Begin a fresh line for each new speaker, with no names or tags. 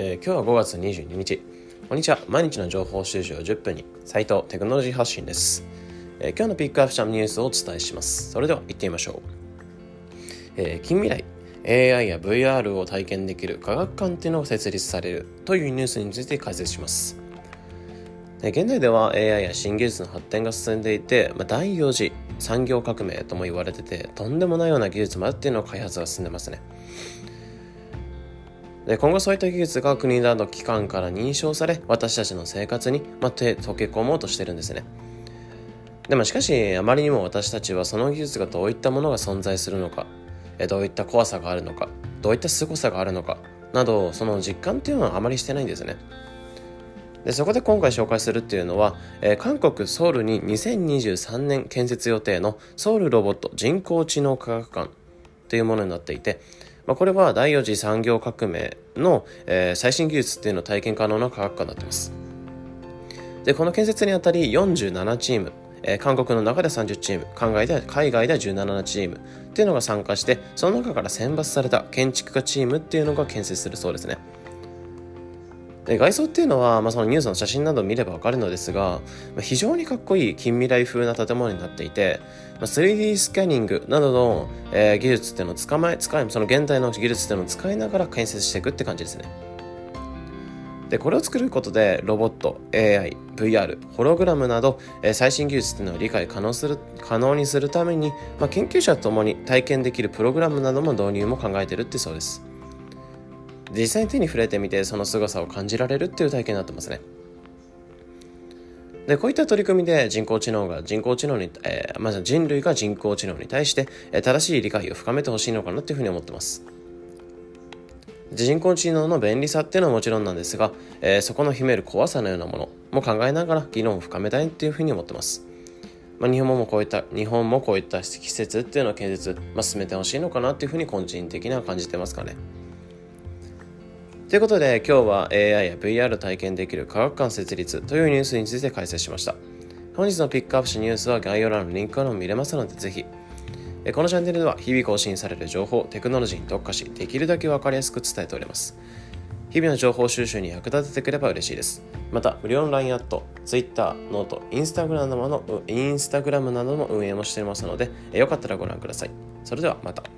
えー、今日は5月22日こんにちは毎日の情報収集を10分に。斉藤テクノロジー発信です、えー、今日のピックアップしたニュースをお伝えします。それでは行ってみましょう、えー、近未来 AI や VR を体験できる科学館っていうのが設立される。というニュースについて解説します。現代では AI や新技術の発展が進んでいて、まあ、第4次産業革命とも言われててとんでもないような技術までっていうのを開発が進んでますね。で今後そういった技術が国など機関から認証され私たちの生活に、まあ、溶け込もうとしてるんですね。でもしかしあまりにも私たちはその技術がどういったものが存在するのかどういった怖さがあるのかどういった凄さがあるのかなどその実感っていうのはあまりしてないんですね。でそこで今回紹介するっていうのは、えー、韓国ソウルに2023年建設予定のソウルロボット人工知能科学館というものになっていてまあ、これは第4次産業革命の、えー、最新技術っていうのを体験可能な科学科になってます。で、この建設にあたり47チーム、えー、韓国の中で30チーム、海外では海外では17チームっていうのが参加して、その中から選抜された建築家チームっていうのが建設するそうですね。で外装っていうのは、まあ、そのニュースの写真などを見ればわかるのですが、まあ、非常にかっこいい近未来風な建物になっていて、まあ、3D スキャニングなどの、えー、技術っていうのを使まえ使いその現代の技術っていうのを使いながら建設していくって感じですね。でこれを作ることでロボット AI VR ホログラムなど、えー、最新技術っていうのを理解可能する可能にするために、まあ、研究者ともに体験できるプログラムなども導入も考えてるってそうです。実際に手に触れてみてその凄さを感じられるっていう体験になってますねでこういった取り組みで人工知能が人工知能に、えー、まず人類が人工知能に対して、え、正しい理解を深めてほしいのかなっていうふうに思ってます人工知能の便利さっていうのはもちろんなんですが、えー、そこの秘める怖さのようなものも考えながら議論を深めたいっていうふうに思ってます。まあ、日本もこういった日本もこういった施設っていうのを建設、まあ、進めてほしいのかなっていうふうに個人的には感じてますかね。ということで今日は AI や VR 体験できる科学館設立というニュースについて解説しました。本日のピックアップしたニュースは概要欄のリンクからも見れますのでぜひ。このチャンネルでは日々更新される情報、テクノロジーに特化し、できるだけわかりやすく伝えております。日々の情報収集に役立ててくれば嬉しいです。また、無料の LINE アット、Twitter、ノート、インスタグラムなどのインスタグラムなどの運営もしていますので、よかったらご覧ください。それではまた。